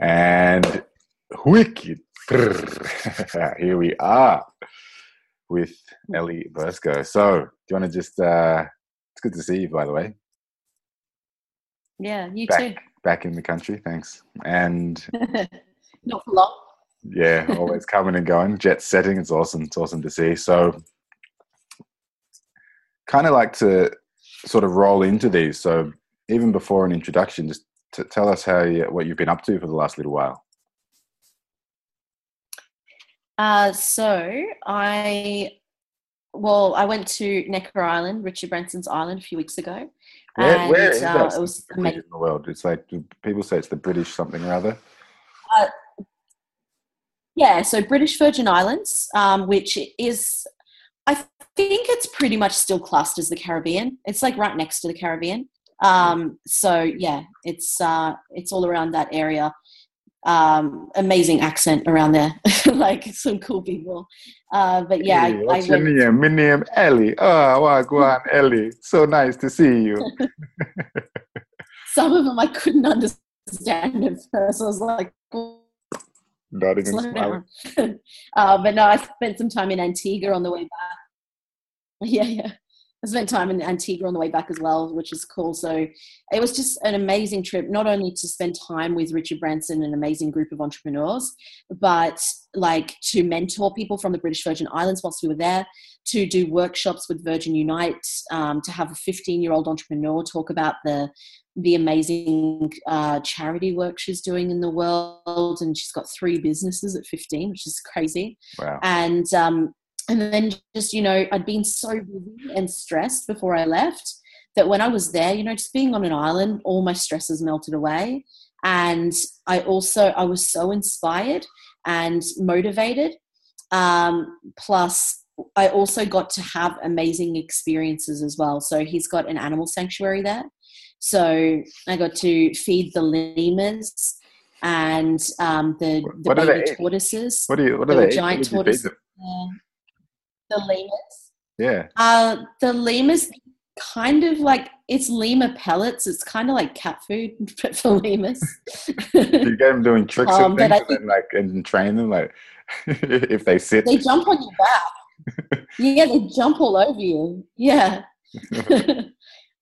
And wicked. Here we are with Ellie Bursco. So, do you want to just, uh, it's good to see you, by the way. Yeah, you back, too. Back in the country, thanks. And not for long. Yeah, always coming and going. Jet setting. It's awesome. It's awesome to see. So, kind of like to sort of roll into these. So, even before an introduction, just to tell us how you, what you've been up to for the last little while. Uh, so I, well, I went to Necker Island, Richard Branson's island, a few weeks ago. Where, and, where is uh, that it was in the world? It's like people say it's the British something or other. Uh, yeah, so British Virgin Islands, um, which is, I think it's pretty much still classed as the Caribbean. It's like right next to the Caribbean. Um, so yeah, it's uh, it's all around that area. Um, amazing accent around there, like some cool people. Uh, but yeah, Hey, I, I what's your went, name? My name Ellie. Oh, wow, go on, Ellie. So nice to see you. some of them I couldn't understand at first. I was like, slow smiling. uh, but no, I spent some time in Antigua on the way back. Yeah, yeah. I spent time in Antigua on the way back as well, which is cool. So it was just an amazing trip, not only to spend time with Richard Branson, and an amazing group of entrepreneurs, but like to mentor people from the British Virgin Islands whilst we were there, to do workshops with Virgin Unite, um, to have a 15 year old entrepreneur talk about the the amazing uh, charity work she's doing in the world, and she's got three businesses at 15, which is crazy Wow. and um, and then just you know I'd been so busy and stressed before I left that when I was there, you know, just being on an island, all my stresses melted away, and I also I was so inspired and motivated. Um, plus, I also got to have amazing experiences as well. So he's got an animal sanctuary there, so I got to feed the lemurs and um, the, the What baby tortoises. What do you? What are they? giant What did you feed tortoises. The lemurs. Yeah. Uh, the lemurs kind of like it's lemur pellets. It's kind of like cat food but for lemurs. You get them doing tricks Um, and things, and like and train them like if they sit. they jump on your back. yeah, they jump all over you. Yeah.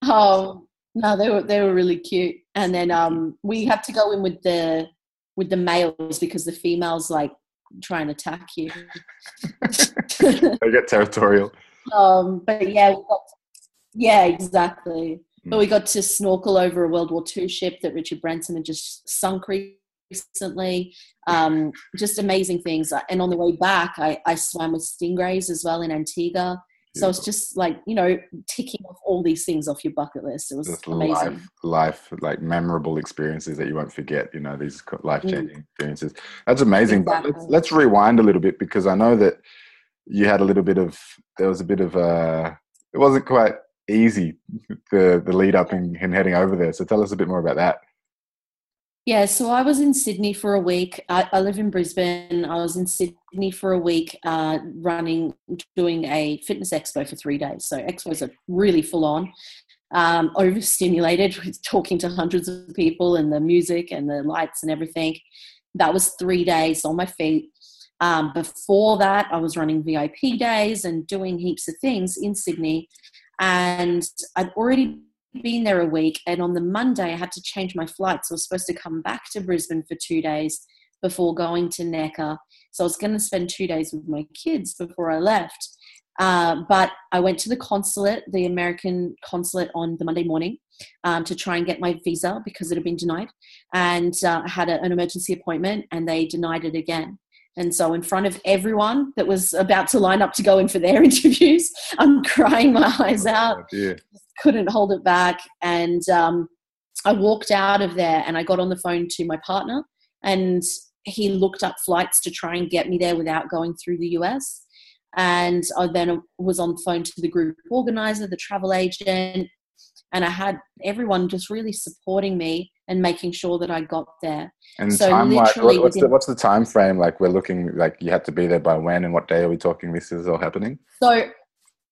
um, no, they were they were really cute. And then um, we have to go in with the with the males because the females like try and attack you. they get territorial. Um, but yeah, we got yeah, exactly. But we got to snorkel over a World War II ship that Richard Branson had just sunk recently. Um, just amazing things. And on the way back, I, I swam with stingrays as well in Antigua. So it's just like you know ticking off all these things off your bucket list. It was Just amazing. life, life, like memorable experiences that you won't forget. You know, these life changing experiences. That's amazing. But let's, Mm. Let's rewind a little bit because I know that you had a little bit of there was a bit of uh it wasn't quite easy the the lead up and heading over there. So tell us a bit more about that. Yeah, so I was in Sydney for a week. I, I live in Brisbane. I was in Sydney for a week, uh, running, doing a fitness expo for three days. So expos are really full on, um, overstimulated with talking to hundreds of people and the music and the lights and everything. That was three days on my feet. Um, before that, I was running VIP days and doing heaps of things in Sydney. And I'd already been there a week. And on the Monday, I had to change my flight. So I was supposed to come back to Brisbane for two days before going to Necker. So I was going to spend two days with my kids before I left. Uh, but I went to the consulate, the American consulate, on the Monday morning um, to try and get my visa because it had been denied. And uh, I had a, an emergency appointment and they denied it again. And so, in front of everyone that was about to line up to go in for their interviews, I'm crying my eyes out Oh, dear. Couldn't hold it back and um, i walked out of there and i got on the phone to my partner and he looked up flights to try and get me there without going through the us and i then was on the phone to the group organizer the travel agent and i had everyone just really supporting me and making sure that i got there And So time literally what, what's the what's the time frame? Like we're looking like you had to be there by when and what day are we talking? This is all happening. So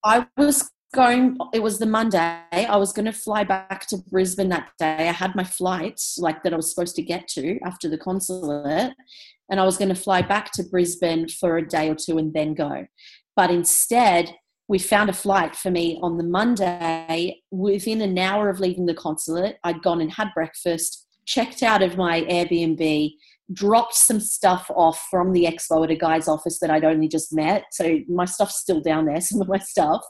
I was going it was the monday. I was going to fly back to brisbane that day. I had my flights like that i was supposed to get to after the consulate and i was going to fly back to brisbane for a day or two and then go. But instead we found a flight for me on the monday. Within an hour of leaving the consulate i'd gone and had breakfast checked out of my airbnb dropped some stuff off from the expo at a guy's office that I'd only just met. So my stuff's still down there, some of my stuff.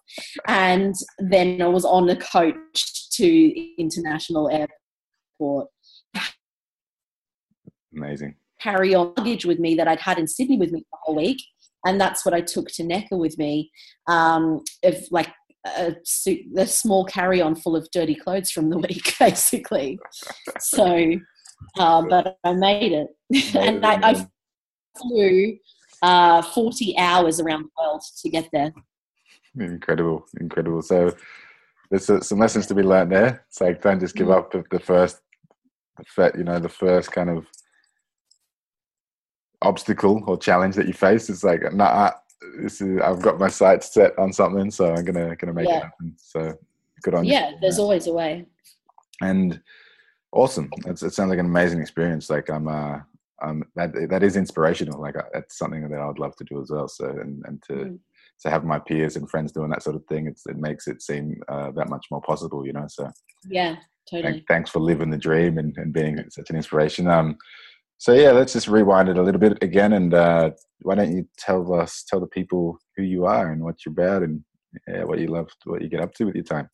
And then I was on a coach to international airport. Amazing. Carry on luggage with me that I'd had in Sydney with me the whole week. And that's what I took to Necker with me. Um, of like a, suit, a small carry on full of dirty clothes from the week, basically. So uh, but I made it. and I, I flew uh, 40 hours around the world to get there. Incredible, incredible. So there's some lessons to be learned there. It's like don't just give mm. up the first, you know, the first kind of obstacle or challenge that you face. It's like, nah, this is I've got my sights set on something, so I'm gonna gonna make yeah. it happen. So good on yeah, you. Yeah, there's always a way. And awesome. It's, it sounds like an amazing experience. Like I'm, uh, um, that that is inspirational. Like that's something that I would love to do as well. So and and to mm. to have my peers and friends doing that sort of thing, it's, it makes it seem uh, that much more possible. You know. So yeah, totally. thanks for living the dream and, and being such an inspiration. Um, so yeah, let's just rewind it a little bit again, and uh, why don't you tell us, tell the people who you are and what you're about, and yeah, what you love, what you get up to with your time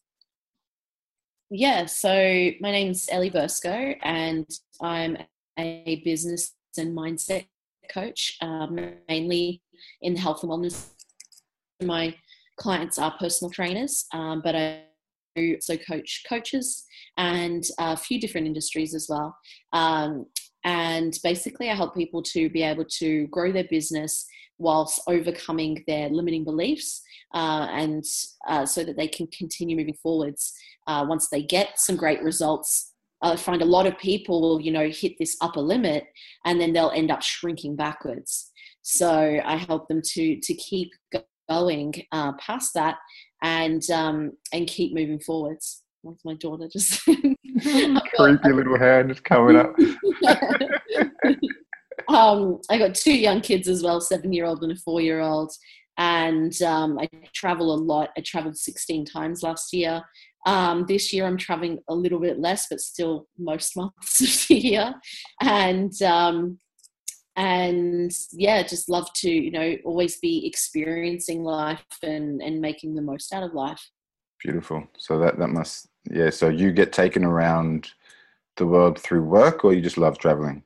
yeah, so my name's Ellie Burscoe, and I'm a business and mindset coach, um, mainly in health and wellness. My clients are personal trainers, um, but I also coach coaches and a few different industries as well. Um, and basically, I help people to be able to grow their business whilst overcoming their limiting beliefs uh, and uh, so that they can continue moving forwards uh, once they get some great results. I find a lot of people will you know hit this upper limit and then they'll end up shrinking backwards. So i help them to to keep going uh, past that and um, and keep moving forwards. What's my daughter just creepy little hand is coming up um, I got two young kids as well, seven year old and a four year old. And um, I travel a lot. I traveled 16 times last year. Um, this year I'm traveling a little bit less, but still most months of the year. And um, and yeah, just love to you know always be experiencing life and and making the most out of life. Beautiful. So that that must yeah. So you get taken around the world through work, or you just love traveling?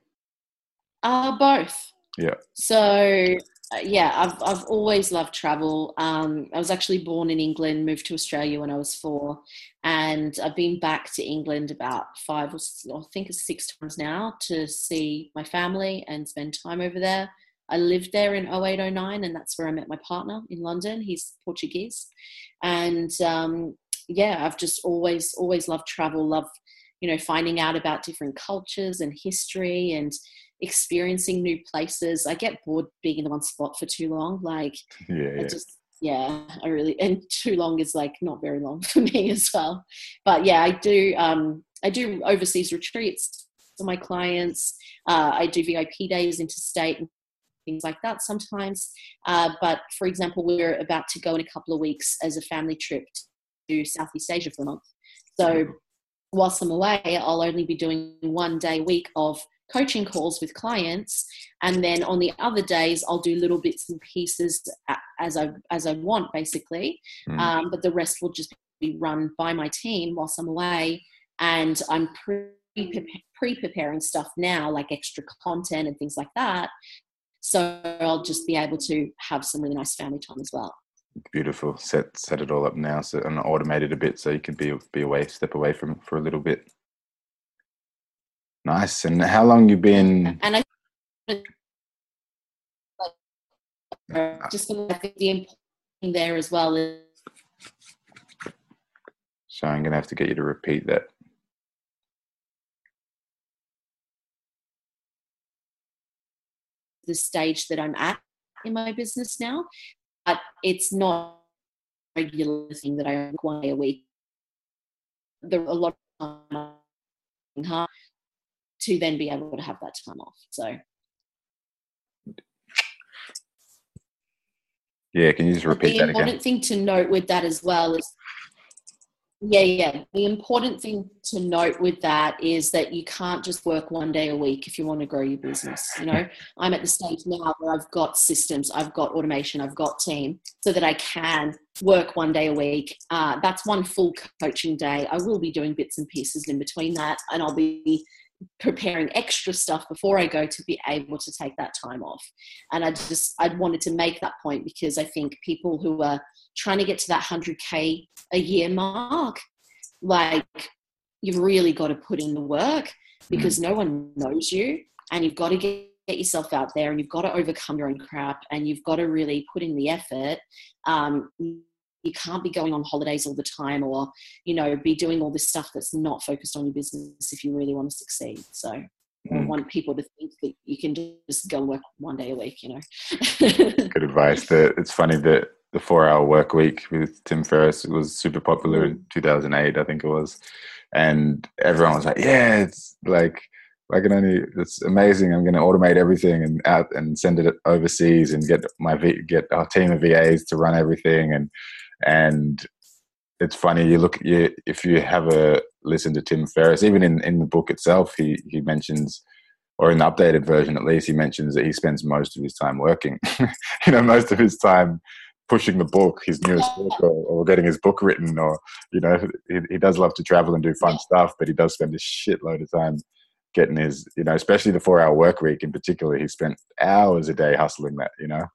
Uh, both. Yeah. So uh, yeah, I've I've always loved travel. Um, I was actually born in England, moved to Australia when I was four, and I've been back to England about five or I think it's six times now to see my family and spend time over there. I lived there in 0809 and that's where I met my partner in London. He's Portuguese, and um, yeah, I've just always always loved travel. Love you know finding out about different cultures and history and experiencing new places. I get bored being in the one spot for too long. Like, yeah, yeah. just yeah, I really and too long is like not very long for me as well. But yeah, I do um, I do overseas retreats for my clients. Uh, I do VIP days interstate and things like that sometimes. Uh, but for example, we're about to go in a couple of weeks as a family trip to Southeast Asia for a month. So whilst I'm away, I'll only be doing one day a week of coaching calls with clients and then on the other days i'll do little bits and pieces as i as i want basically. Mm. um, but the rest will just be run by my team whilst i'm away and i'm pre preparing stuff now like extra content and things like that. So i'll just be able to have some really nice family time as well. Beautiful. Set set it all up now so and automated a bit so you can be be away step away from for a little bit Nice. And how long you been? And I ah. just going to the important there as well. Is... So I'm going to have to get you to repeat that. The stage that I'm at in my business now, but it's not regular thing that I work one day a week. There are a lot of time to then be able to have that time off. So Yeah, can you just repeat that? the important again? thing to note with that as well is yeah, yeah. The important thing to note with that is that you can't just work one day a week if you want to grow your business. You know, I'm at the stage now where I've got systems, I've got automation, I've got team, so that I can work one day a week. Uh, that's one full coaching day. I will be doing bits and pieces in between that, and I'll be preparing extra stuff before I go to be able to take that time off. And I just I wanted to make that point because I think people who are trying to get to that 100k a year mark, like you've really got to put in the work because no one knows you and you've got to get get yourself out there and you've got to overcome your own crap and you've got to really put in the effort um, you can't be going on holidays all the time or you know be doing all this stuff that's not focused on your business if you really want to succeed so I Mm. want people to think that you can just go and work one day a week you know Good advice. The, it's funny that the four hour work week with Tim Ferriss was super popular in 2008, I think it was. And everyone was like, yeah, it's like, I can only, it's amazing. I'm going to automate everything and out and send it overseas and get my, V, get our team of VAs to run everything. And, and it's funny, you look, you, if you have a listen to Tim Ferriss, even in, in the book itself, he, he mentions, or in the updated version at least, he mentions that he spends most of his time working. you know, most of his time pushing the book, his newest book, or, or getting his book written, or you know, he, he does love to travel and do fun stuff, but he does spend a shitload of time getting his, you know, especially the four-hour work week in particular. He spent hours a day hustling that, you know.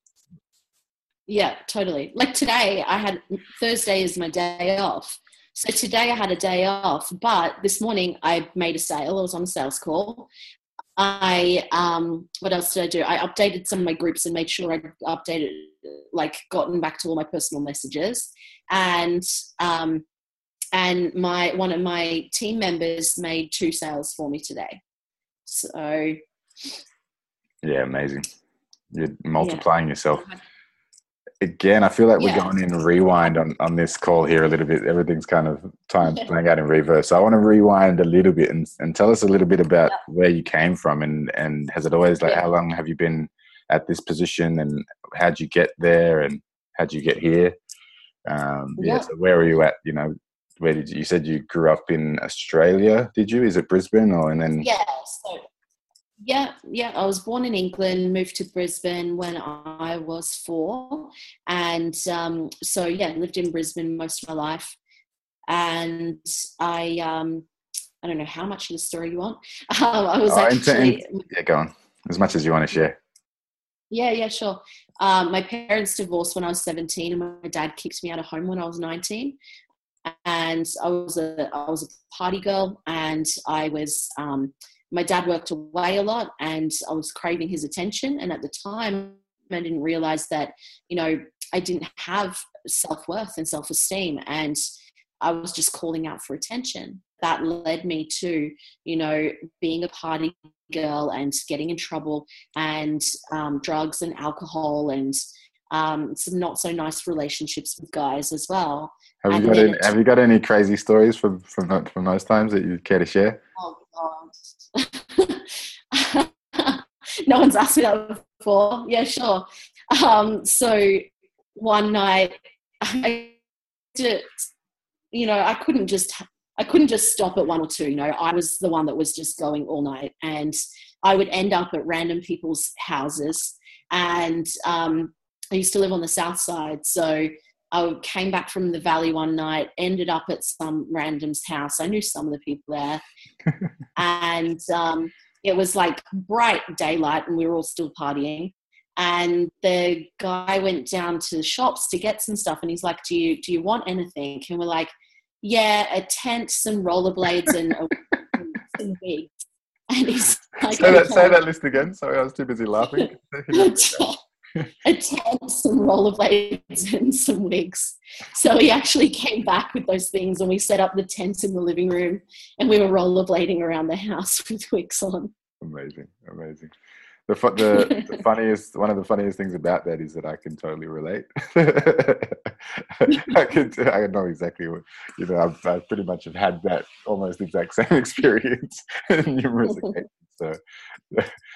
Yeah totally like today i had thursday is my day off so today i had a day off but this morning i made a sale i was on a sales call I um, what else did I do? I updated some of my groups and made sure I updated, like, gotten back to all my personal messages, and um, and my one of my team members made two sales for me today. So Yeah, amazing. You're multiplying yeah. yourself. Again, I feel like we're yeah. going in rewind on, on this call here a little bit. Everything's kind of time playing out in reverse. So I want to rewind a little bit and, and tell us a little bit about where you came from and, and has it always like how long have you been at this position and how'd you get there and how'd you get here? Um, yeah. So where were you at? You know, where did you, you said you grew up in Australia? Did you? Is it Brisbane or and then? Yeah. So yeah, yeah. I was born in England, moved to Brisbane when I was four, and um, so yeah, lived in Brisbane most of my life. And I, um, I don't know how much of the story you want. Um, I was oh, actually yeah, go on as much as you want to share. Yeah, yeah, sure. Um, my parents divorced when I was seventeen, and my dad kicked me out of home when I was nineteen. And I was a I was a party girl, and I was. Um, my dad worked away a lot and I was craving his attention. And at the time, I didn't realize that, you know, I didn't have self worth and self esteem. And I was just calling out for attention. That led me to, you know, being a party girl and getting in trouble and um, drugs and alcohol and um, some not so nice relationships with guys as well. Have you, got any, have you got any crazy stories from, from, from those times that you care to share? Oh, God. no one's asked me that before. Yeah, sure. Um, so one night, I did, you know, I couldn't just, I couldn't just stop at one or two. You know, I was the one that was just going all night, and I would end up at random people's houses. And um, I used to live on the south side, so I came back from the valley one night, ended up at some random's house. I knew some of the people there. and um, it was like bright daylight, and we were all still partying. And the guy went down to the shops to get some stuff, and he's like, "Do you do you want anything?" And we're like, "Yeah, a tent, some rollerblades, and a, some wigs." And he's like, say, that, say that list again. Sorry, I was too busy laughing a tent, some rollerblades, and some wigs. So he actually came back with those things, and we set up the tent in the living room, and we were rollerblading around the house with wigs on. Amazing, amazing. The, the, the funniest one of the funniest things about that is that I can totally relate. I can I know exactly what you know. I've, I've pretty much have had that almost exact same experience in numerous occasions. So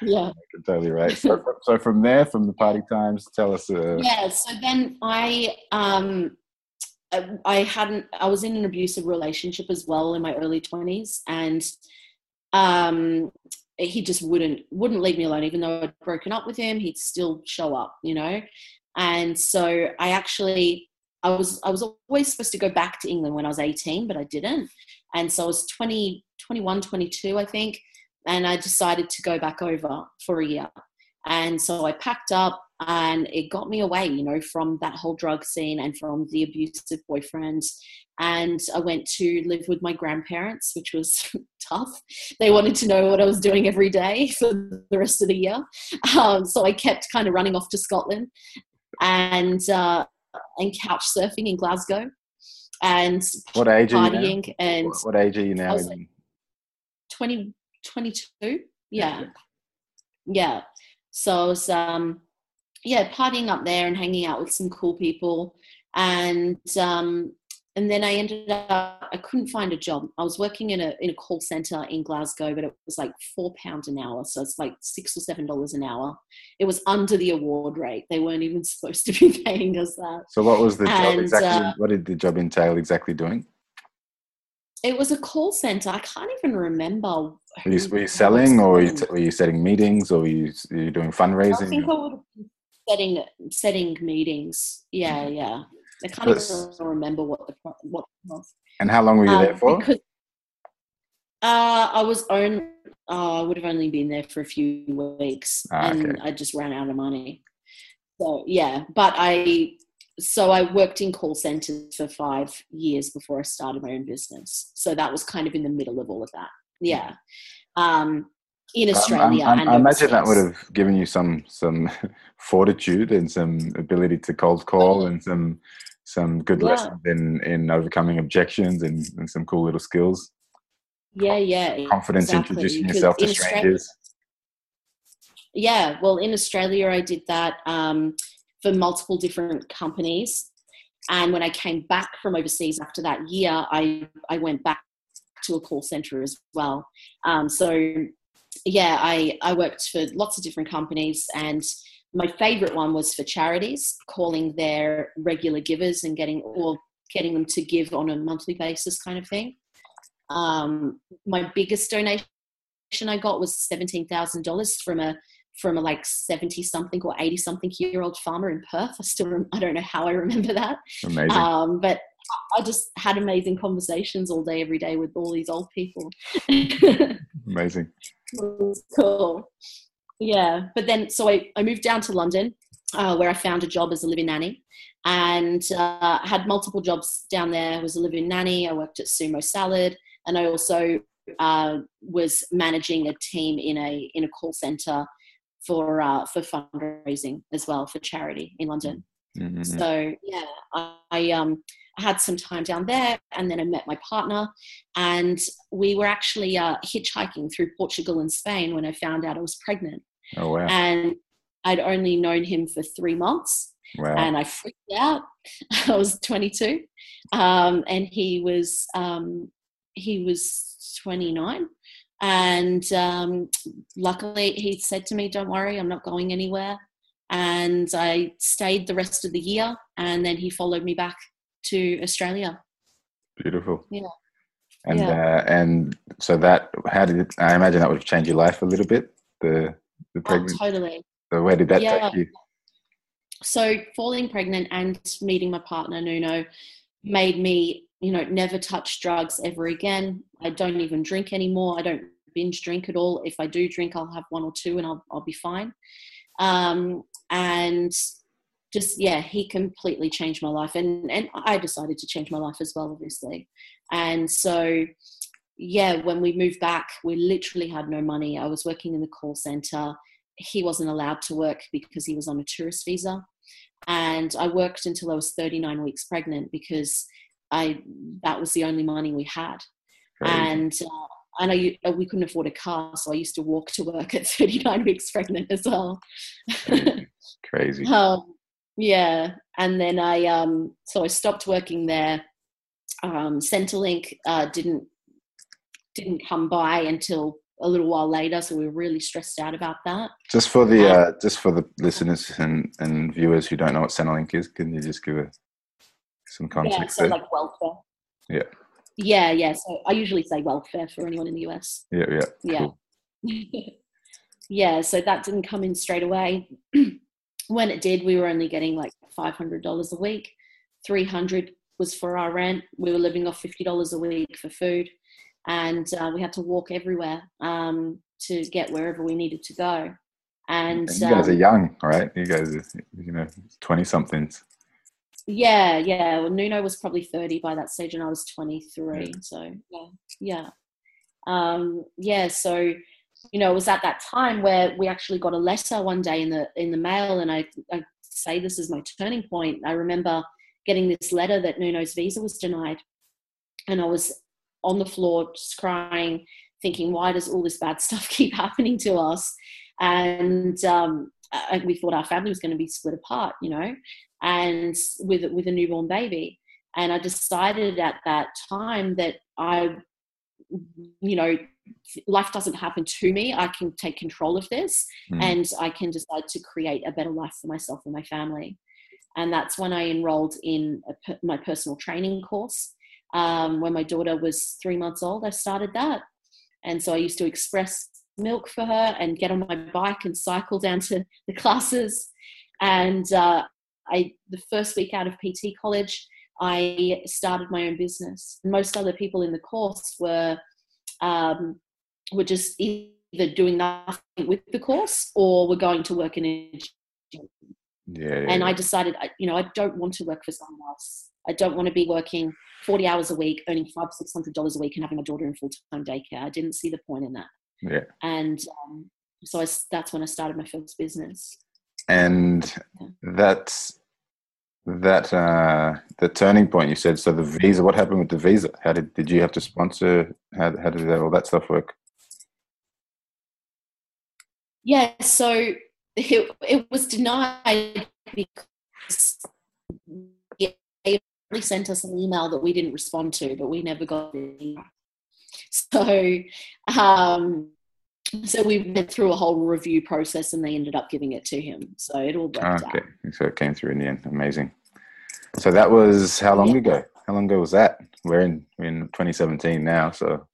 yeah, I can totally relate. So, so from there, from the party times, tell us. Uh, yeah. So then I um I hadn't. I was in an abusive relationship as well in my early twenties, and um he just wouldn't wouldn't leave me alone. Even though i'd broken up with him he'd still show up you know? And so i actually i was i was always supposed to go back to england when i was 18 but i didn't. And so i was 20 21 22 i think and i decided to go back over for a year. And so i packed up and it got me away you know from that whole drug scene and from the abusive boyfriend and I went to live with my grandparents, which was tough. They wanted to know what I was doing every day for the rest of the year. Um, so I kept kind of running off to Scotland and uh, and couch surfing in Glasgow and what age are you now? and what age are you now? Like 20, 22. Yeah. Yeah. So I was um yeah, partying up there and hanging out with some cool people and um and then I ended up I couldn't find a job. I was working in a in a call center in Glasgow, but it was like four pounds an hour, so it's like six or seven dollars an hour. It was under the award rate. They weren't even supposed to be paying us that. So what was the and, job exactly? Uh, what did the job entail exactly doing? It was a call center. I can't even remember. Were you, were you selling, or were you, were you, setting meetings, or were you, were you doing fundraising? I think I would have been setting setting meetings. Yeah, yeah. I can't even remember what the what was. And how long were you um, there for? Because, uh, I was only Uh, I would have only been there for a few weeks, ah, and okay. I just ran out of money. So yeah, but I so I worked in call centers for five years before I started my own business. So that was kind of in the middle of all of that. Yeah. Um, in Australia. Um, I imagine that would have given you some some fortitude and some ability to cold call and some some good yeah. lessons in in overcoming objections and, and some cool little skills. Yeah, yeah. Confidence exactly. introducing yourself to strangers. Yeah, well, in Australia, I did that um, for multiple different companies. And when I came back from overseas after that year, I, I went back to a call center as well. Um, so, yeah, I, I worked for lots of different companies and my favorite one was for charities, calling their regular givers and getting or getting them to give on a monthly basis, kind of thing. Um, my biggest donation I got was seventeen thousand dollars from a from a like 70 something or 80 something year old farmer in Perth. I still, rem- I don't know how I remember that. Amazing. Um, but I just had amazing conversations all day, every day with all these old people. amazing. Cool. Yeah, but then so I, I moved down to London uh, where I found a job as a living nanny and uh, had multiple jobs down there. I was a living nanny. I worked at Sumo Salad, and I also uh, was managing a team in a in a call center for uh, for fundraising as well for charity in London. Mm-hmm. So yeah, I, I um had some time down there, and then I met my partner, and we were actually uh, hitchhiking through Portugal and Spain when I found out I was pregnant. Oh wow! And I'd only known him for three months, wow. and I freaked out. I was 22, um, and he was um, he was 29. And um, luckily, he said to me, "Don't worry, I'm not going anywhere." And I stayed the rest of the year, and then he followed me back to Australia. Beautiful. Yeah. And yeah. Uh, and so that how did it, I imagine that would have changed your life a little bit the the pregnancy. Oh, totally. So where did that yeah. take you? So falling pregnant and meeting my partner Nuno made me, you know, never touch drugs ever again. I don't even drink anymore. I don't binge drink at all. If I do drink, I'll have one or two and I'll I'll be fine. Um, and just yeah, he completely changed my life, and and I decided to change my life as well, obviously. And so yeah, when we moved back, we literally had no money. I was working in the call center. He wasn't allowed to work because he was on a tourist visa. And I worked until I was 39 weeks pregnant because I that was the only money we had. And uh, and I, uh, we couldn't afford a car, so I used to walk to work at 39 weeks pregnant as well. Crazy. um, yeah, and then I um, so I stopped working there. Um, Centrelink uh, didn't didn't come by until a little while later, so we were really stressed out about that. Just for the uh, just for the listeners and, and viewers who don't know what Centrelink is, can you just give us some context? Yeah, so there? like welfare. Yeah. Yeah, yeah. So I usually say welfare for anyone in the US. Yeah, yeah. Yeah. Cool. yeah, so that didn't come in straight away. when it did, we were only getting like $500 a week. 300 was for our rent. We were living off $50 a week for food. And uh, we had to walk everywhere um, to get wherever we needed to go. And, you guys um, are young, right? You guys are, you know, 20 somethings. Yeah, yeah. Well, Nuno was probably 30 by that stage, and I was 23. So, yeah, yeah. Um, yeah, so, you know, it was at that time where we actually got a letter one day in the in the mail, and I, I say this is my turning point. I remember getting this letter that Nuno's visa was denied, and I was on the floor just crying, thinking, why does all this bad stuff keep happening to us? And um, and we thought our family was going to be split apart, you know and with with a newborn baby and i decided at that time that i you know life doesn't happen to me i can take control of this Mm. and i can decide to create a better life for myself and my family and that's when i enrolled in a, my personal training course um, when my daughter was three months old i started that and so i used to express milk for her and get on my bike and cycle down to the classes and uh, I the first week out of PT college, I started my own business. Most other people in the course were um, were just either doing nothing with the course or were going to work in it. Yeah, yeah, And yeah. I decided, I- you know, I don't want to work for someone else. I don't want to be working 40 hours a week, earning five, six hundred dollars a week, and having my daughter in full time daycare. I didn't see the point in that. yeah. And um, so I that's when I started my first business. And that's that uh the turning point you said. So the visa what happened with the visa? How did did you have to sponsor? How, how did that all that stuff work? Yeah, so it, it was denied because they only sent us an email that we didn't respond to, but we never got the email. So, um, so we went through a whole review process, and they ended up giving it to him. So it all worked Ah, okay out. so it came through in the end amazing so that was how long Yeah. ago how long ago was that we're in we're in 2017 now so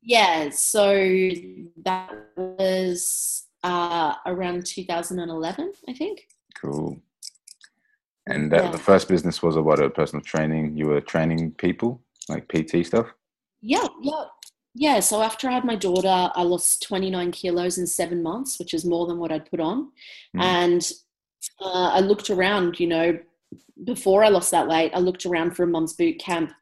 Yeah, so that was uh, around 2011, I think. cool and that, Yeah. the first business was a what a personal training you were training people like pt stuff Yeah, yeah, yeah. So after I had my daughter, I lost 29 kilos in seven months, which is more than what I'd put on. Mm. And uh, I looked around, you know, before I lost that weight, I looked around for a mum's boot camp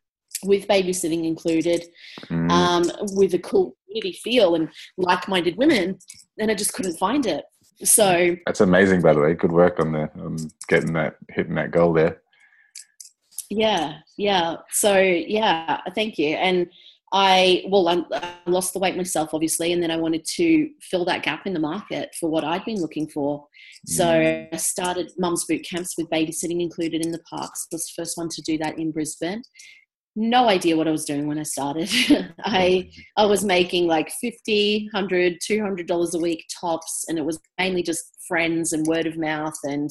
with babysitting included, Mm, um, with a cool community feel and like-minded women, and I just couldn't find it. So that's amazing by the way good work on the um, getting that hitting that goal there Yeah, yeah. So yeah, thank you. And I well, I, I lost the weight myself, obviously, and then I wanted to fill that gap in the market for what I'd been looking for. So Mm. I started mums boot camps with babysitting included in the parks. Was the first one to do that in Brisbane. No idea what I was doing when I started. I I was making like 50, 100, 200 dollars a week tops and it was mainly just friends and word of mouth and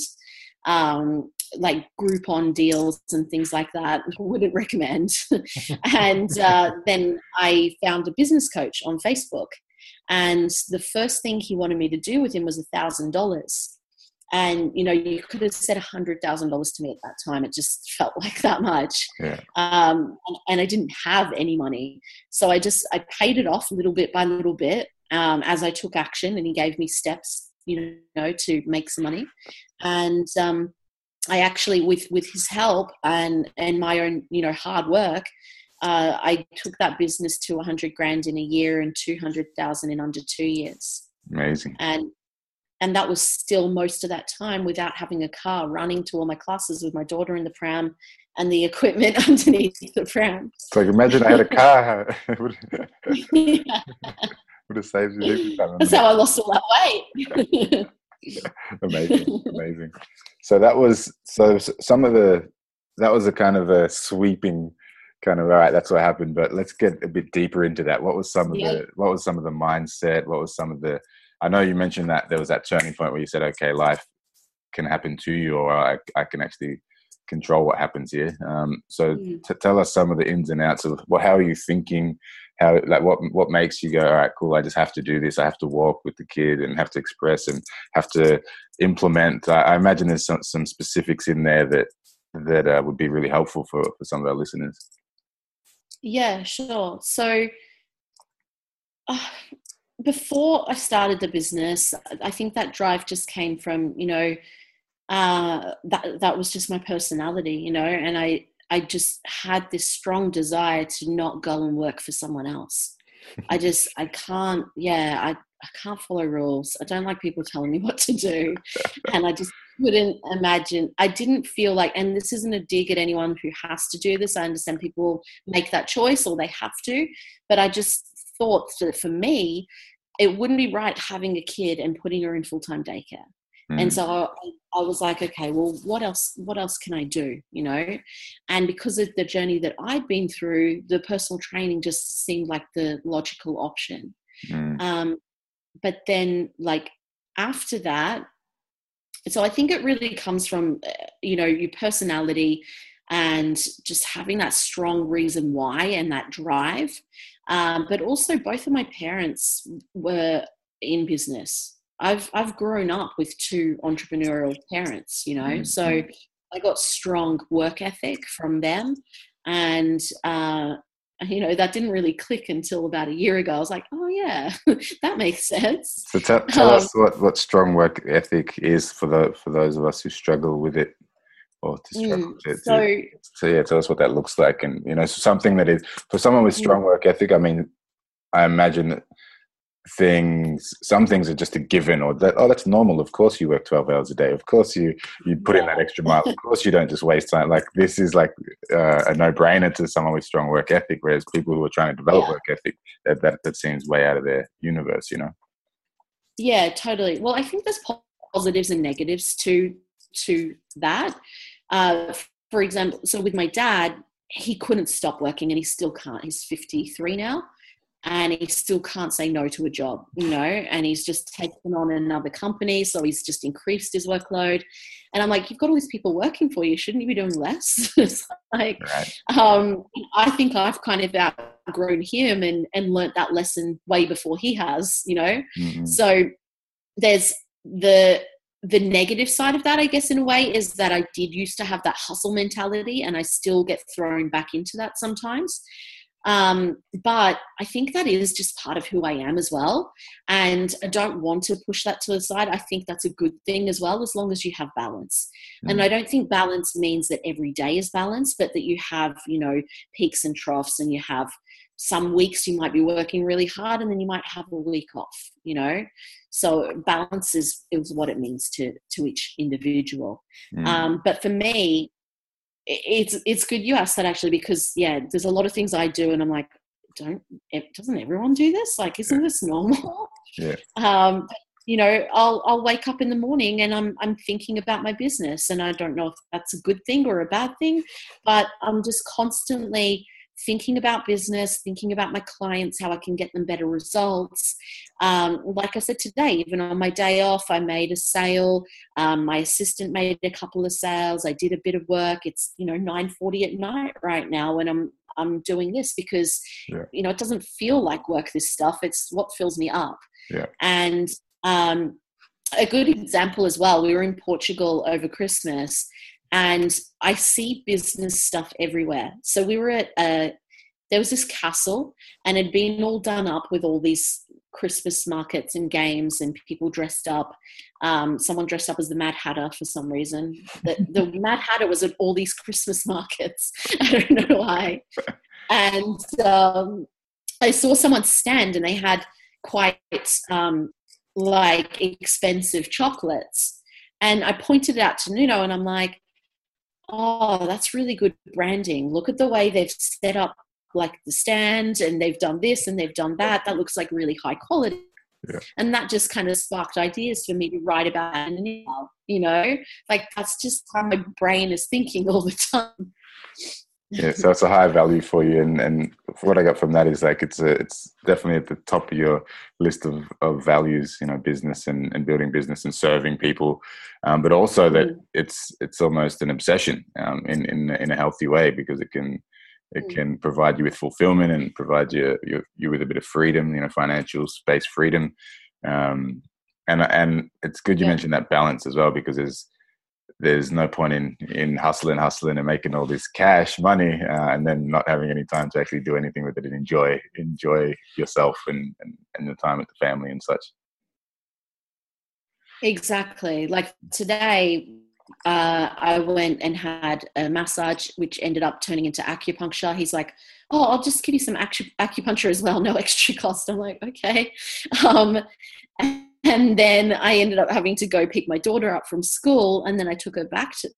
um, like Groupon deals and things like that. Wouldn't recommend. and uh, then I found a business coach on Facebook, and the first thing he wanted me to do with him was a thousand dollars. And you know, you could have said a hundred thousand dollars to me at that time. It just felt like that much, yeah um, and, and I didn't have any money, so I just I paid it off little bit by little bit um, as I took action, and he gave me steps, you know, to make some money, and um, I actually, with with his help and and my own, you know, hard work, uh, I took that business to 100 grand in a year and 200,000 in under two years. amazing And and that was still most of that time without having a car running to all my classes with my daughter in the pram and the equipment underneath the pram. So like imagine I had a car. would have saved you. That's how I lost all that weight. amazing, amazing. So that was so some of the that was a kind of a sweeping kind of all right. That's what happened. But let's get a bit deeper into that. What was some of yeah. the what was some of the mindset? What was some of the I know you mentioned that there was that turning point where you said, okay, life can happen to you, or I, I can actually control what happens here. Um, so mm. to tell us some of the ins and outs of well, how are you thinking? How like what what makes you go all right? Cool. I just have to do this. I have to walk with the kid and have to express and have to implement. I, I imagine there's some some specifics in there that that uh, would be really helpful for for some of our listeners. Yeah, sure. So. Uh, before I started the business, I think that drive just came from, you know, uh, that that was just my personality, you know, and I I just had this strong desire to not go and work for someone else. I just I can't, yeah, I I can't follow rules. I don't like people telling me what to do, and I just couldn't imagine. I didn't feel like, and this isn't a dig at anyone who has to do this. I understand people make that choice or they have to, but I just thought that for me, it wouldn't be right having a kid and putting her in full time daycare. Mm. And so I, I, was like, okay, well, what else? What else can I do? You know, and because of the journey that I'd been through, the personal training just seemed like the logical option. Mm. Um, but then, like after that, so I think it really comes from uh, you know your personality and just having that strong reason why and that drive. Um, but also, both of my parents were in business. I've I've grown up with two entrepreneurial parents, you know, mm-hmm. so I got strong work ethic from them, and uh, you know that didn't really click until about a year ago. I was like, oh yeah, that makes sense. So tell, tell um, us what, what strong work ethic is for the for those of us who struggle with it or to struggle mm, to, so, to, so yeah tell us what that looks like and you know something that is for someone with strong work ethic i mean i imagine that things some things are just a given or that oh that's normal. Of course you work 12 hours a day. Of course you you put in that extra mile. Of course you don't just waste time. Like this is like uh, a no-brainer to someone with strong work ethic whereas people who are trying to develop yeah. work ethic that, that that seems way out of their universe you know? Yeah totally. Well i think there's positives and negatives to to that. Uh, for example, so with my dad, he couldn't stop working and he still can't. He's 53 now and he still can't say no to a job, you know, and he's just taken on another company. So he's just increased his workload. And I'm like, you've got all these people working for you. Shouldn't you be doing less? it's like, right. um, I think I've kind of outgrown him and, and learnt that lesson way before he has, you know? Mm-hmm. So there's the the negative side of that, I guess, in a way, is that I did used to have that hustle mentality and I still get thrown back into that sometimes. Um, but I think that is just part of who I am as well. And I don't want to push that to the side. I think that's a good thing as well, as long as you have balance. Mm. And I don't think balance means that every day is balance, but that you have, you know, peaks and troughs and you have some weeks you might be working really hard and then you might have a week off you know so balance is, is what it means to to each individual mm. um, but for me it's it's good you asked that actually because yeah there's a lot of things i do and i'm like don't doesn't everyone do this? Like isn't this normal? Yeah. Um you know i'll i'll wake up in the morning and i'm i'm thinking about my business and i don't know if that's a good thing or a bad thing but i'm just constantly thinking about business, thinking about my clients, how I can get them better results. Um, like I said today, even on my day off, I made a sale. Um, my assistant made a couple of sales. I did a bit of work. It's you know 9:40 at night right now when I'm I'm doing this because yeah. you know it doesn't feel like work. This stuff. It's what fills me up. Yeah. And um, a good example as well. We were in Portugal over Christmas, and I see business stuff everywhere. So we were at a, there was this castle and it had been all done up with all these Christmas markets and games and people dressed up. Um, someone dressed up as the Mad Hatter for some reason. The, the Mad Hatter was at all these Christmas markets. I don't know why. And um, I saw someone stand and they had quite um, like expensive chocolates. And I pointed it out to Nuno and I'm like, oh, that's really good branding. Look at the way they've set up like the stand and they've done this and they've done that. That looks like really high quality. Yeah. And that just kind of sparked ideas for me to write about it now, you know, like that's just how my brain is thinking all the time yeah so it's a high value for you and and what i got from that is like it's a, it's definitely at the top of your list of, of values you know business and, and building business and serving people um, but also that mm. it's it's almost an obsession um, in, in in a healthy way because it can it mm. can provide you with fulfillment and provide you, you you with a bit of freedom you know financial space freedom um, and and it's good you yeah. mentioned that balance as well because there's there's no point in in hustling, hustling, and making all this cash money, uh, and then not having any time to actually do anything with it and enjoy enjoy yourself and and, and the time with the family and such. Exactly. Like today, uh, I went and had a massage, which ended up turning into acupuncture. He's like, "Oh, I'll just give you some acu- acupuncture as well, no extra cost." I'm like, "Okay." Um, and then I ended up having to go pick my daughter up from school, and then I took her back to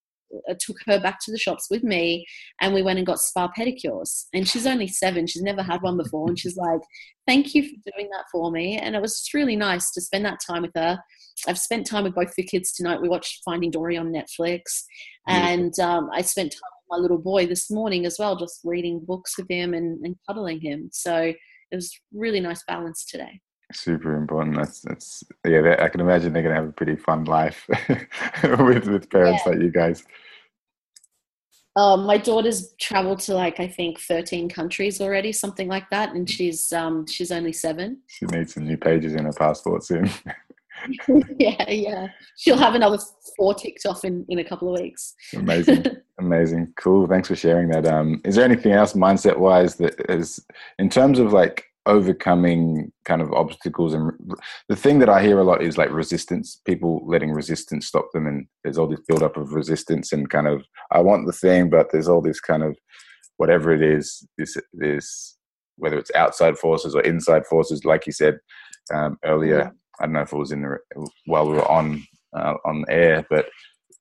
I uh, took her back to the shops with me and we went and got spa pedicures. And she's only seven she's never had one before and she's like thank you for doing that for me. And it was just really nice to spend that time with her. I've spent time with both the kids tonight. We watched finding dory on netflix. And um, i spent time with my little boy this morning as well just reading books with him and, and cuddling him. So it was really nice balance today super important. That's that's yeah. I can imagine they're gonna have a pretty fun life with with parents yeah. like you guys. Um, my daughter's traveled to like I think thirteen countries already, something like that, and she's um, she's only seven. She needs some new pages in her passport soon. yeah, yeah. She'll have another four ticked off in, in a couple of weeks. Amazing. Amazing. Cool. Thanks for sharing that. Um, is there anything else mindset wise that is in terms of like overcoming kind of obstacles and the thing that i hear a lot is like resistance people letting resistance stop them and there's all this build up of resistance and kind of i want the thing but there's all this kind of whatever it is this this whether it's outside forces or inside forces like you said um, earlier i don't know if it was in the while we were on uh, on air but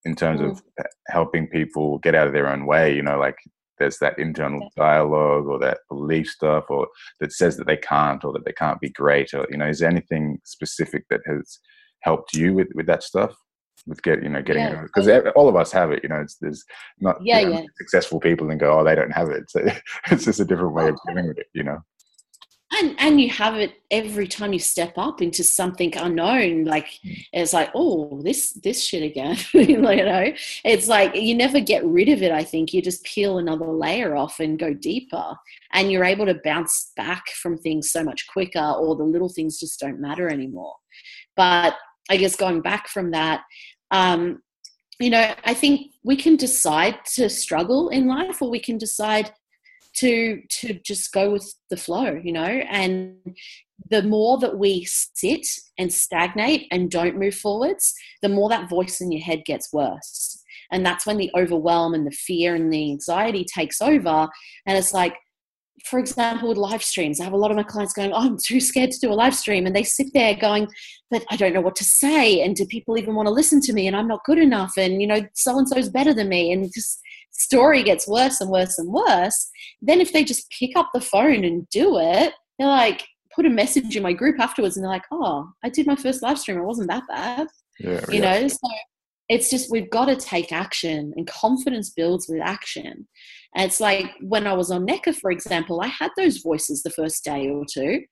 in terms mm. of helping people get out of their own way you know like there's that internal dialogue or that belief stuff or that says that they can't or that they can't be great or you know is there anything specific that has helped you with with that stuff with get you know getting yeah. because all of us have it you know it's there's not yeah, you know, yeah. successful people and go oh they don't have it so it's just a different way of oh, dealing with it you know and and you have it every time you step up into something unknown like hmm. it's like oh this this shit again you know? It's like you never get rid of it i think. You just peel another layer off and go deeper. And you're able to bounce back from things so much quicker or the little things just don't matter anymore. But i guess going back from that um you know i think we can decide to struggle in life or we can decide to to just go with the flow you know? And the more that we sit and stagnate and don't move forwards the more that voice in your head gets worse. And that's when the overwhelm and the fear and the anxiety takes over. And it's like for example with live streams i have a lot of my clients going oh, i'm too scared to do a live stream and they sit there going but i don't know what to say and do people even want to listen to me and i'm not good enough and you know so and so's better than me and just story gets worse and worse and worse, then if they just pick up the phone and do it, they're like, put a message in my group afterwards and they're like, oh, I did my first live stream. It wasn't that bad. Yeah, you yeah. know, so it's just we've got to take action and confidence builds with action. And it's like when I was on Necker, for example, I had those voices the first day or two.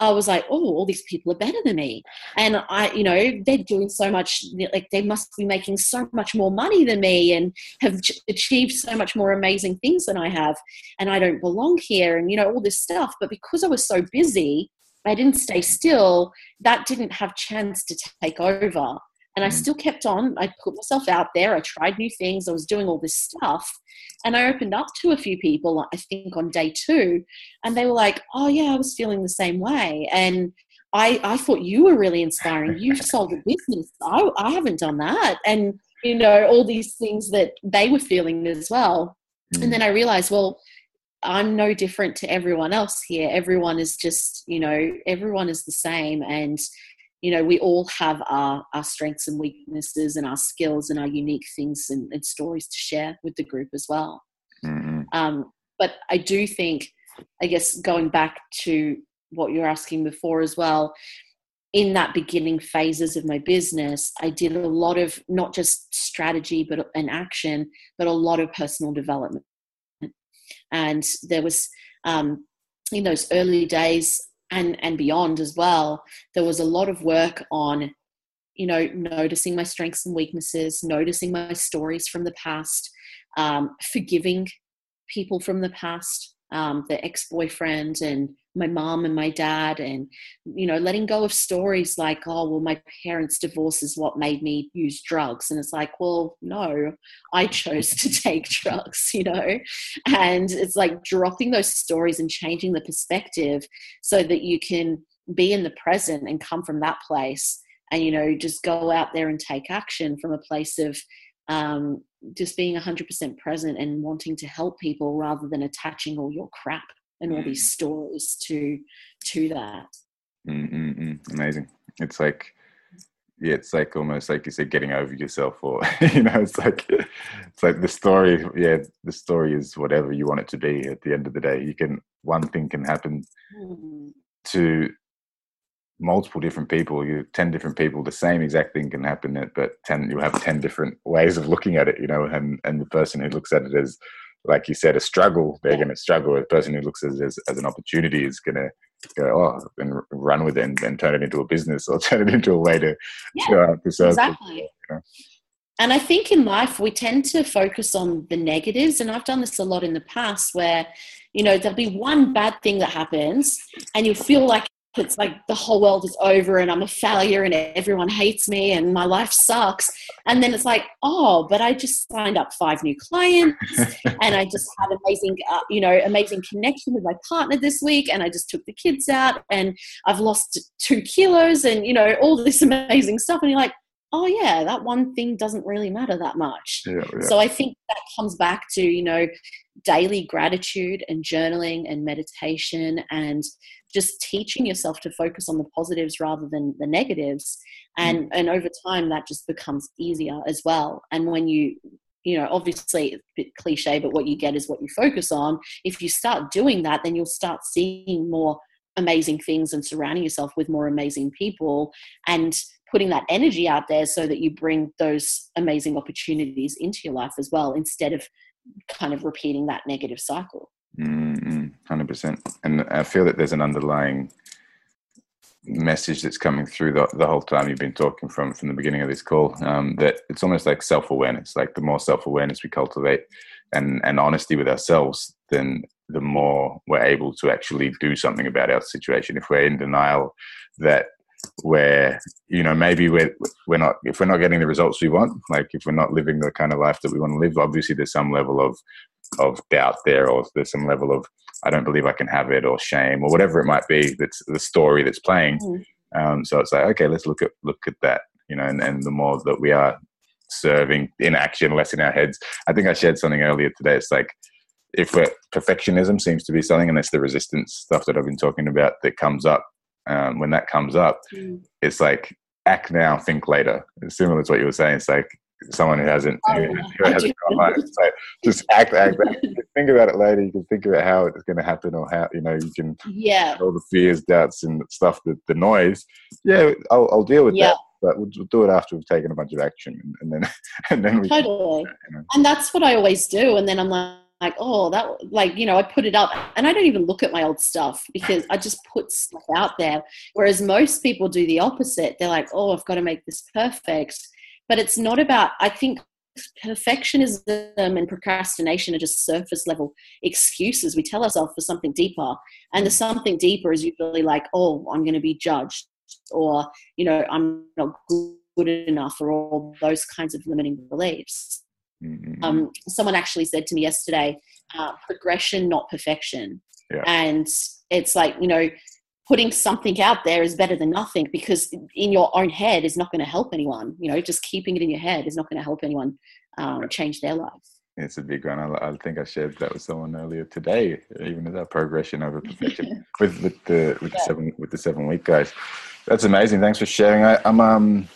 I was like, oh, all these people are better than me. And I, you know, they're doing so much, like they must be making so much more money than me and have achieved so much more amazing things than I have. And I don't belong here and, you know, all this stuff. But because I was so busy, I didn't stay still. That didn't have chance to take over and I mm. still kept on. I put myself out there. I tried new things. I was doing all this stuff. And I opened up to a few people, I think on day two, and they were like, oh, yeah, I was feeling the same way. And I, I thought you were really inspiring. You've sold a business. I, I haven't done that. And, you know, all these things that they were feeling as well. Mm. And then I realized, well, I'm no different to everyone else here. Everyone is just, you know, everyone is the same. And you know we all have our our strengths and weaknesses and our skills and our unique things and, and stories to share with the group as well mm-hmm. um, but i do think i guess going back to what you're asking before as well in that beginning phases of my business i did a lot of not just strategy but an action but a lot of personal development and there was um, in those early days and and beyond as well there was a lot of work on you know noticing my strengths and weaknesses noticing my stories from the past um, forgiving people from the past um, the ex-boyfriend and my mom and my dad and you know letting go of stories like oh well my parents divorce is what made me use drugs. And it's like well no i chose to take drugs you know? And it's like dropping those stories and changing the perspective so that you can be in the present and come from that place and you know just go out there and take action from a place of um, just being 100% present and wanting to help people rather than attaching all your crap and all these stories to to that Mm-mm-mm. amazing it's like yeah it's like almost like you said getting over yourself or you know it's like it's like the story yeah the story is whatever you want it to be at the end of the day you can one thing can happen mm. to multiple different people you 10 different people the same exact thing can happen but 10 you have 10 different ways of looking at it you know and and the person who looks at it as like you said, a struggle, they're going to struggle. A person who looks at it as, as an opportunity is going to go, oh, and run with it and, and, turn it into a business or turn it into a way to, yeah, to, to serve exactly. People, you know? And I think in life, we tend to focus on the negatives. And I've done this a lot in the past where, you know, there'll be one bad thing that happens and you feel like it's like the whole world is over and I'm a failure and everyone hates me and my life sucks. And then it's like, oh, but I just signed up five new clients and I just had amazing, uh, you know, amazing connection with my partner this week. And I just took the kids out and I've lost two kilos and, you know, all this amazing stuff. And you're like, oh yeah that one thing doesn't really matter that much. Yeah, yeah. so i think that comes back to you know daily gratitude and journaling and meditation and just teaching yourself to focus on the positives rather than the negatives. And mm. and over time that just becomes easier as well. And when you you know obviously it's a bit cliche but what you get is what you focus on. If you start doing that then you'll start seeing more amazing things and surrounding yourself with more amazing people. And putting that energy out there so that you bring those amazing opportunities into your life as well instead of kind of repeating that negative cycle Mm-hmm. Hundred percent, and I feel that there's an underlying message that's coming through the, the whole time you've been talking from from the beginning of this call. Um, that it's almost like self awareness. Like the more self awareness we cultivate, and and honesty with ourselves, then the more we're able to actually do something about our situation. If we're in denial, that where you know maybe we're we're not if we're not getting the results we want like if we're not living the kind of life that we want to live obviously there's some level of of doubt there or there's some level of i don't believe i can have it or shame or whatever it might be that's the story that's playing. Mm. um, so it's like okay let's look at look at that you know and, and the more that we are serving in action less in our heads. I think i shared something earlier today. It's like if we're, perfectionism seems to be something and it's the resistance stuff that i've been talking about that comes up um, when that comes up mm. it's like act now think later it's similar to what you were saying it's like someone who hasn't, oh, who, who hasn't gone live. So just act, act, act. think about it later. You can think about how it's going to happen, or how you know you can. Yeah. All the fears, doubts, and stuff. The, the noise. Yeah, I'll, I'll deal with that. But we'll, we'll, do it after we've taken a bunch of action, and, and then and then we totally. Can, you know. And that's what I always do. And then I'm like like, oh, that, like, you know, I put it up and I don't even look at my old stuff because I just put stuff out there. Whereas most people do the opposite. They're like, oh, I've got to make this perfect but it's not about i think perfectionism and procrastination are just surface level excuses we tell ourselves for something deeper and the something deeper is usually like oh i'm going to be judged or you know i'm not good enough or all those kinds of limiting beliefs mm-hmm. um, someone actually said to me yesterday uh, progression not perfection yeah. and it's like you know putting something out there is better than nothing because in your own head is not going to help anyone. You know, just keeping it in your head is not going to help anyone um, change their lives. It's a big one. I, I, think I shared that with someone earlier today, even as our progression over perfection with, with the with yeah. the seven with the seven week guys. That's amazing. Thanks for sharing. I, am um,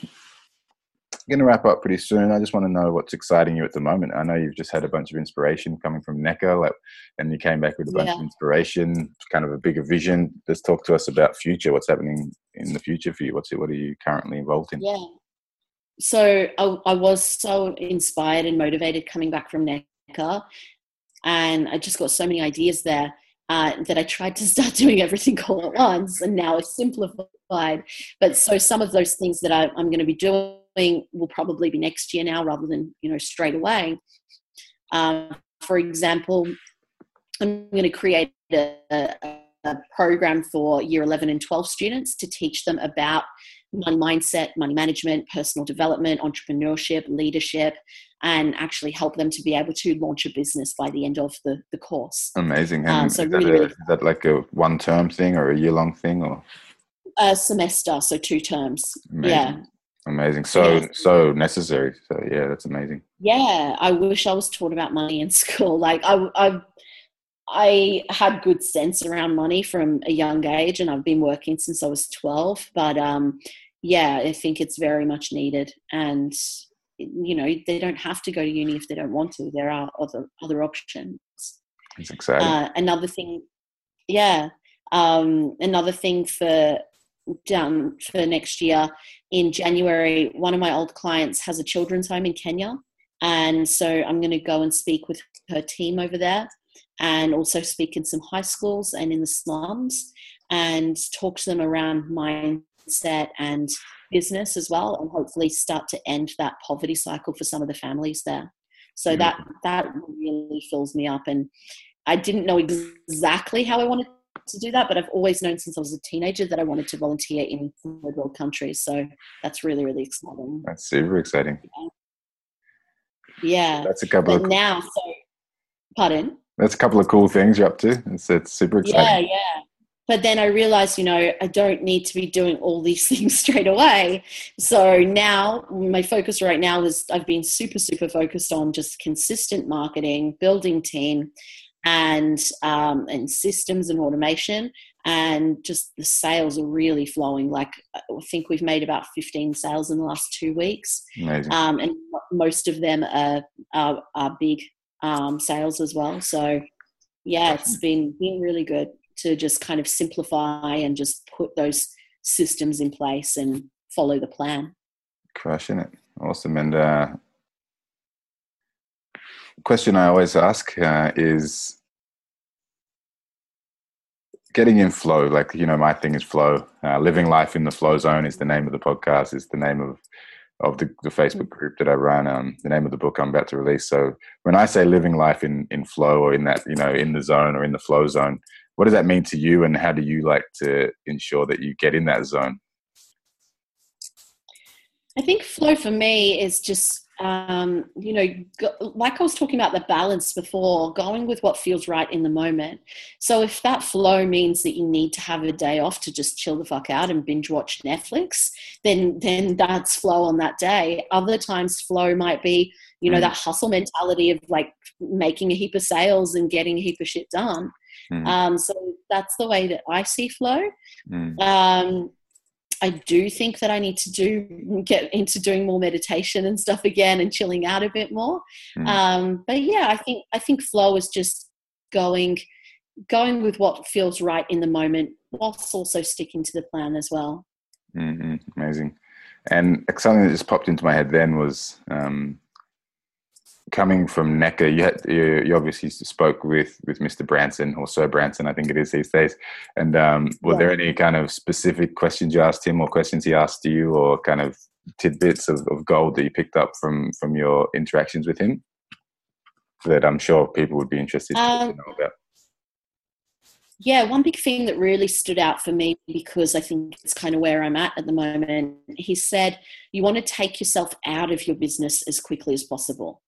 going to wrap up pretty soon. I just want to know what's exciting you at the moment. I know you've just had a bunch of inspiration coming from Necker, like, and you came back with a bunch yeah. of inspiration, kind of a bigger vision. Just talk to us about future. What's happening in the future for you? What's it? What are you currently involved in? Yeah. So I, I was so inspired and motivated coming back from Necker, and I just got so many ideas there uh, that I tried to start doing everything all at once, and now it's simplified. But so some of those things that I, I'm going to be doing will probably be next year now, rather than you know straight away. Um, for example, I'm going to create a, a, program for year 11 and 12 students to teach them about money mindset, money management, personal development, entrepreneurship, leadership, and actually help them to be able to launch a business by the end of the, the course. Amazing. Um, so is, really, that a, really, is that like a one term thing or a year long thing or? A semester, so two terms. Amazing. Yeah. Amazing. So yeah. so necessary. So yeah, that's amazing. Yeah, I wish I was taught about money in school. Like I I I had good sense around money from a young age, and I've been working since I was 12. But um, yeah, I think it's very much needed. And, you know, they don't have to go to uni if they don't want to. There are other, other options. It's exciting. Uh, another thing, yeah. Um, another thing for um, for next year in January, one of my old clients has a children's home in Kenya. And so I'm going to go and speak with her team over there and also speak in some high schools and in the slums and talk to them around mindset and business as well and hopefully start to end that poverty cycle for some of the families there so mm-hmm. that that really fills me up and i didn't know exactly how i wanted to do that but i've always known since i was a teenager that i wanted to volunteer in third world countries so that's really really exciting that's super exciting yeah that's a couple but of now so pardon that's a couple of cool things you're up to. It's, it's super exciting. Yeah, yeah. But then I realized, you know, I don't need to be doing all these things straight away. So now my focus right now is I've been super, super focused on just consistent marketing, building team, and um, and systems and automation and just the sales are really flowing like i think we've made about 15 sales in the last two weeks um, and most of them are, are, are big um, sales as well. So yeah, it's been been really good to just kind of simplify and just put those systems in place and follow the plan. Crushing it, awesome. And uh, question I always ask uh, is getting in flow. Like you know, my thing is flow. Uh, living life in the flow zone is the name of the podcast. Is the name of of the, the Facebook group that I run. Um, the name of the book I'm about to release. So when I say living life in in flow or in that you know in the zone or in the flow zone, what does that mean to you, and how do you like to ensure that you get in that zone? I think flow for me is just um, you know, like I was talking about the balance before, going with what feels right in the moment. So if that flow means that you need to have a day off to just chill the fuck out and binge watch Netflix, then then that's flow on that day. Other times flow might be, you know, mm. that hustle mentality of like making a heap of sales and getting a heap of shit done. Mm. Um, so that's the way that I see flow. Mm. Um, I do think that I need to do get into doing more meditation and stuff again and chilling out a bit more. Mm. Um, but yeah, I think I think flow is just going going with what feels right in the moment, whilst also sticking to the plan as well. Mm-hmm. Amazing. And something that just popped into my head then was um, coming from Necker, you, had, you, you obviously spoke with with Mr. Branson or Sir Branson, I think it is these days. And um, were yeah. there any kind of specific questions you asked him, or questions he asked you, or kind of tidbits of, of gold that you picked up from from your interactions with him that I'm sure people would be interested um, to know about? Yeah, one big thing that really stood out for me because I think it's kind of where I'm at at the moment. He said, You want to take yourself out of your business as quickly as possible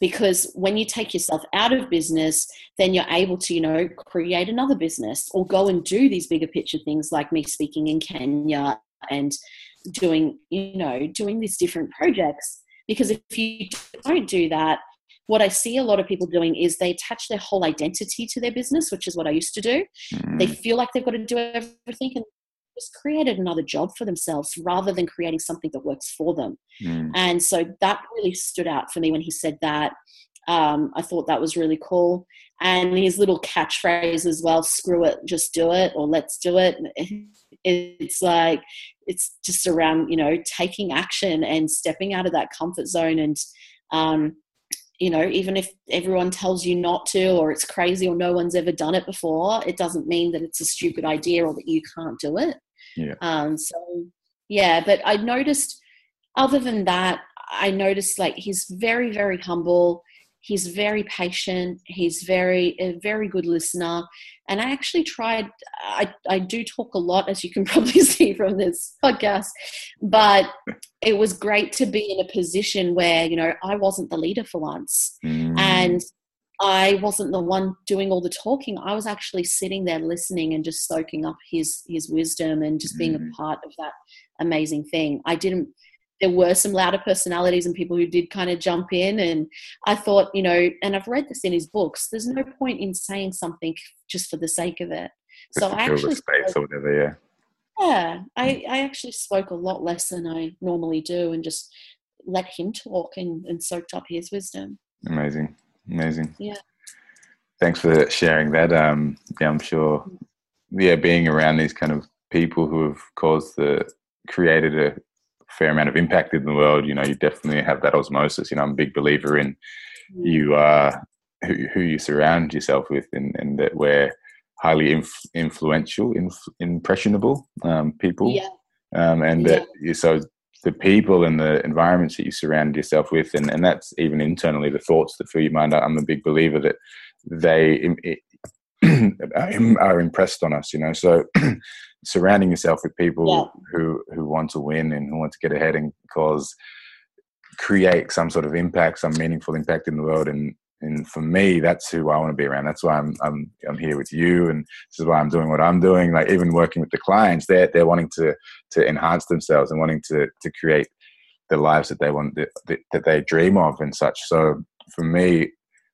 because when you take yourself out of business then you're able to you know create another business or go and do these bigger picture things like me speaking in kenya and doing you know doing these different projects because if you don't do that what I see a lot of people doing is they attach their whole identity to their business, which is what I used to do. Mm. They feel like they've got to do everything, and just created another job for themselves rather than creating something that works for them. Mm. And so that really stood out for me when he said that. Um, I thought that was really cool. And his little catchphrase as well screw it, just do it, or let's do it. It's like, it's just around, you know, taking action and stepping out of that comfort zone. And, um, you know, even if everyone tells you not to, or it's crazy, or no one's ever done it before, it doesn't mean that it's a stupid idea or that you can't do it. Yeah. Um, so, yeah, but I noticed, other than that, I noticed like he's very, very humble he's very patient he's very a very good listener and i actually tried I, I do talk a lot as you can probably see from this podcast but it was great to be in a position where you know i wasn't the leader for once Mm. and i wasn't the one doing all the talking i was actually sitting there listening and just soaking up his his wisdom and just being Mm. a part of that amazing thing i didn't there were some louder personalities and people who did kind of jump in and i thought you know and i've read this in his books there's no point in saying something just for the sake of it Just so i actually space spoke, or whatever. Yeah. yeah I, I actually spoke a lot less than i normally do and just let him talk and, and soaked up his wisdom Amazing. Amazing. Yeah. Thanks for sharing that. Um, yeah, I'm sure. Yeah, being around these kind of people who have caused the created a fair amount of impact in the world. You know, you definitely have that osmosis. You know, I'm a big believer in you are who, who you surround yourself with, and, and that we're highly inf- influential, inf- impressionable um, people. yeah um, and that you so the people and the environments that you surround yourself with, and, and that's even internally the thoughts that fill your mind. I'm a big believer that they are impressed on us, you know. So surrounding yourself with people who who want to win and who want to get ahead and cause create some sort of impact, some meaningful impact in the world, and and for me, that's who I want to be around. That's why I'm I'm I'm here with you, and this is why I'm doing what I'm doing. Like even working with the clients, they're they're wanting to to enhance themselves and wanting to to create the lives that they want that, that they dream of and such. So for me,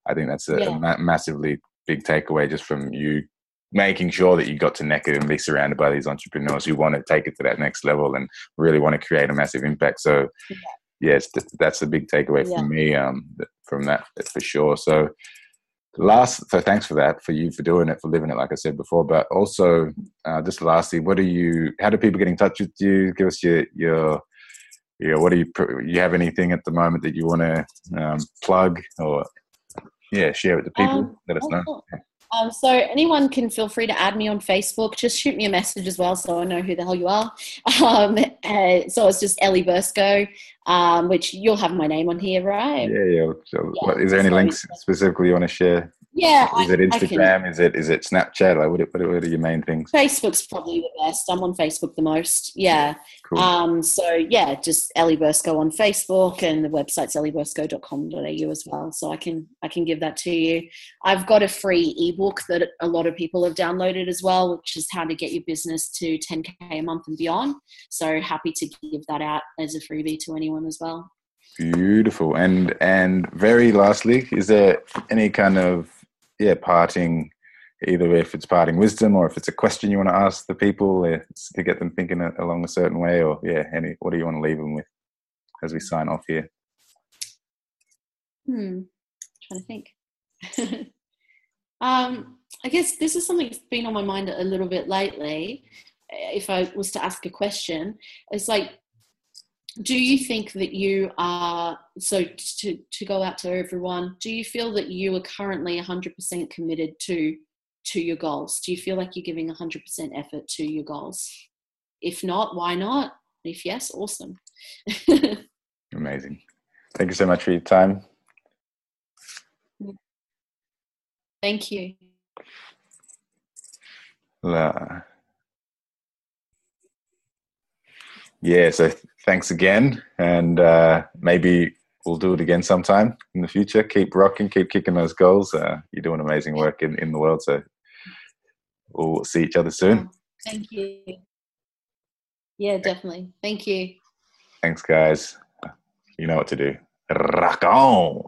I think that's a, Yeah. a ma- massively big takeaway just from you making sure that you got to Necker and be surrounded by these entrepreneurs who want to take it to that next level and really want to create a massive impact. So Yeah. yes, th- that's a big takeaway Yeah. for me um, from that for sure. So last, so thanks for that, for you for doing it, for living it, like I said before. But also, uh, just lastly, what do you? How do people get in touch with you? Give us your your yeah. What do you? You have anything at the moment that you want to um, plug or yeah, share with the people? Um, Let us know. Um, so anyone can feel free to add me on Facebook. Just shoot me a message as well, so I know who the hell you are. Um, uh, so it's just Ellie Bursco, um, which you'll have my name on here, right? Yeah, yeah. So, Yeah, what, is there any links specifically you want to share? Yeah, Is it I- I can- Instagram? Is it is it Snapchat? Like, what are, what are your main things? Facebook's probably the best. I'm on Facebook the most. Yeah. Cool. Um, so yeah, just Ellie Bursco on Facebook and the website's elliebursco.com.au as well. So I can I can give that to you. I've got a free ebook that a lot of people have downloaded as well, which is how to get your business to 10k a month and beyond. So happy to give that out as a freebie to anyone as well. Beautiful. And and very lastly, is there any kind of yeah parting, either if it's parting wisdom or if it's a question you want to ask the people uh, to get them thinking along a certain way, or yeah, any what do you want to leave them with as we sign off here? Hmm. Trying to think. um, I guess this is something that's been on my mind a little bit lately. If I was to ask a question, it's like, do you think that you are so to to go out to everyone? Do you feel that you are currently 100% committed to to your goals? Do you feel like you're giving 100% effort to your goals? If not, why not? If yes, awesome. Amazing. Thank you so much for your time. Thank you. Uh, yeah, so thanks again, and uh, maybe we'll do it again sometime in the future. Keep rocking, keep kicking those goals. Uh, you're doing amazing work in, in the world, so we'll see each other soon. Thank you. Yeah, definitely. Thank you. Thanks, guys. You know what to do. Rock on.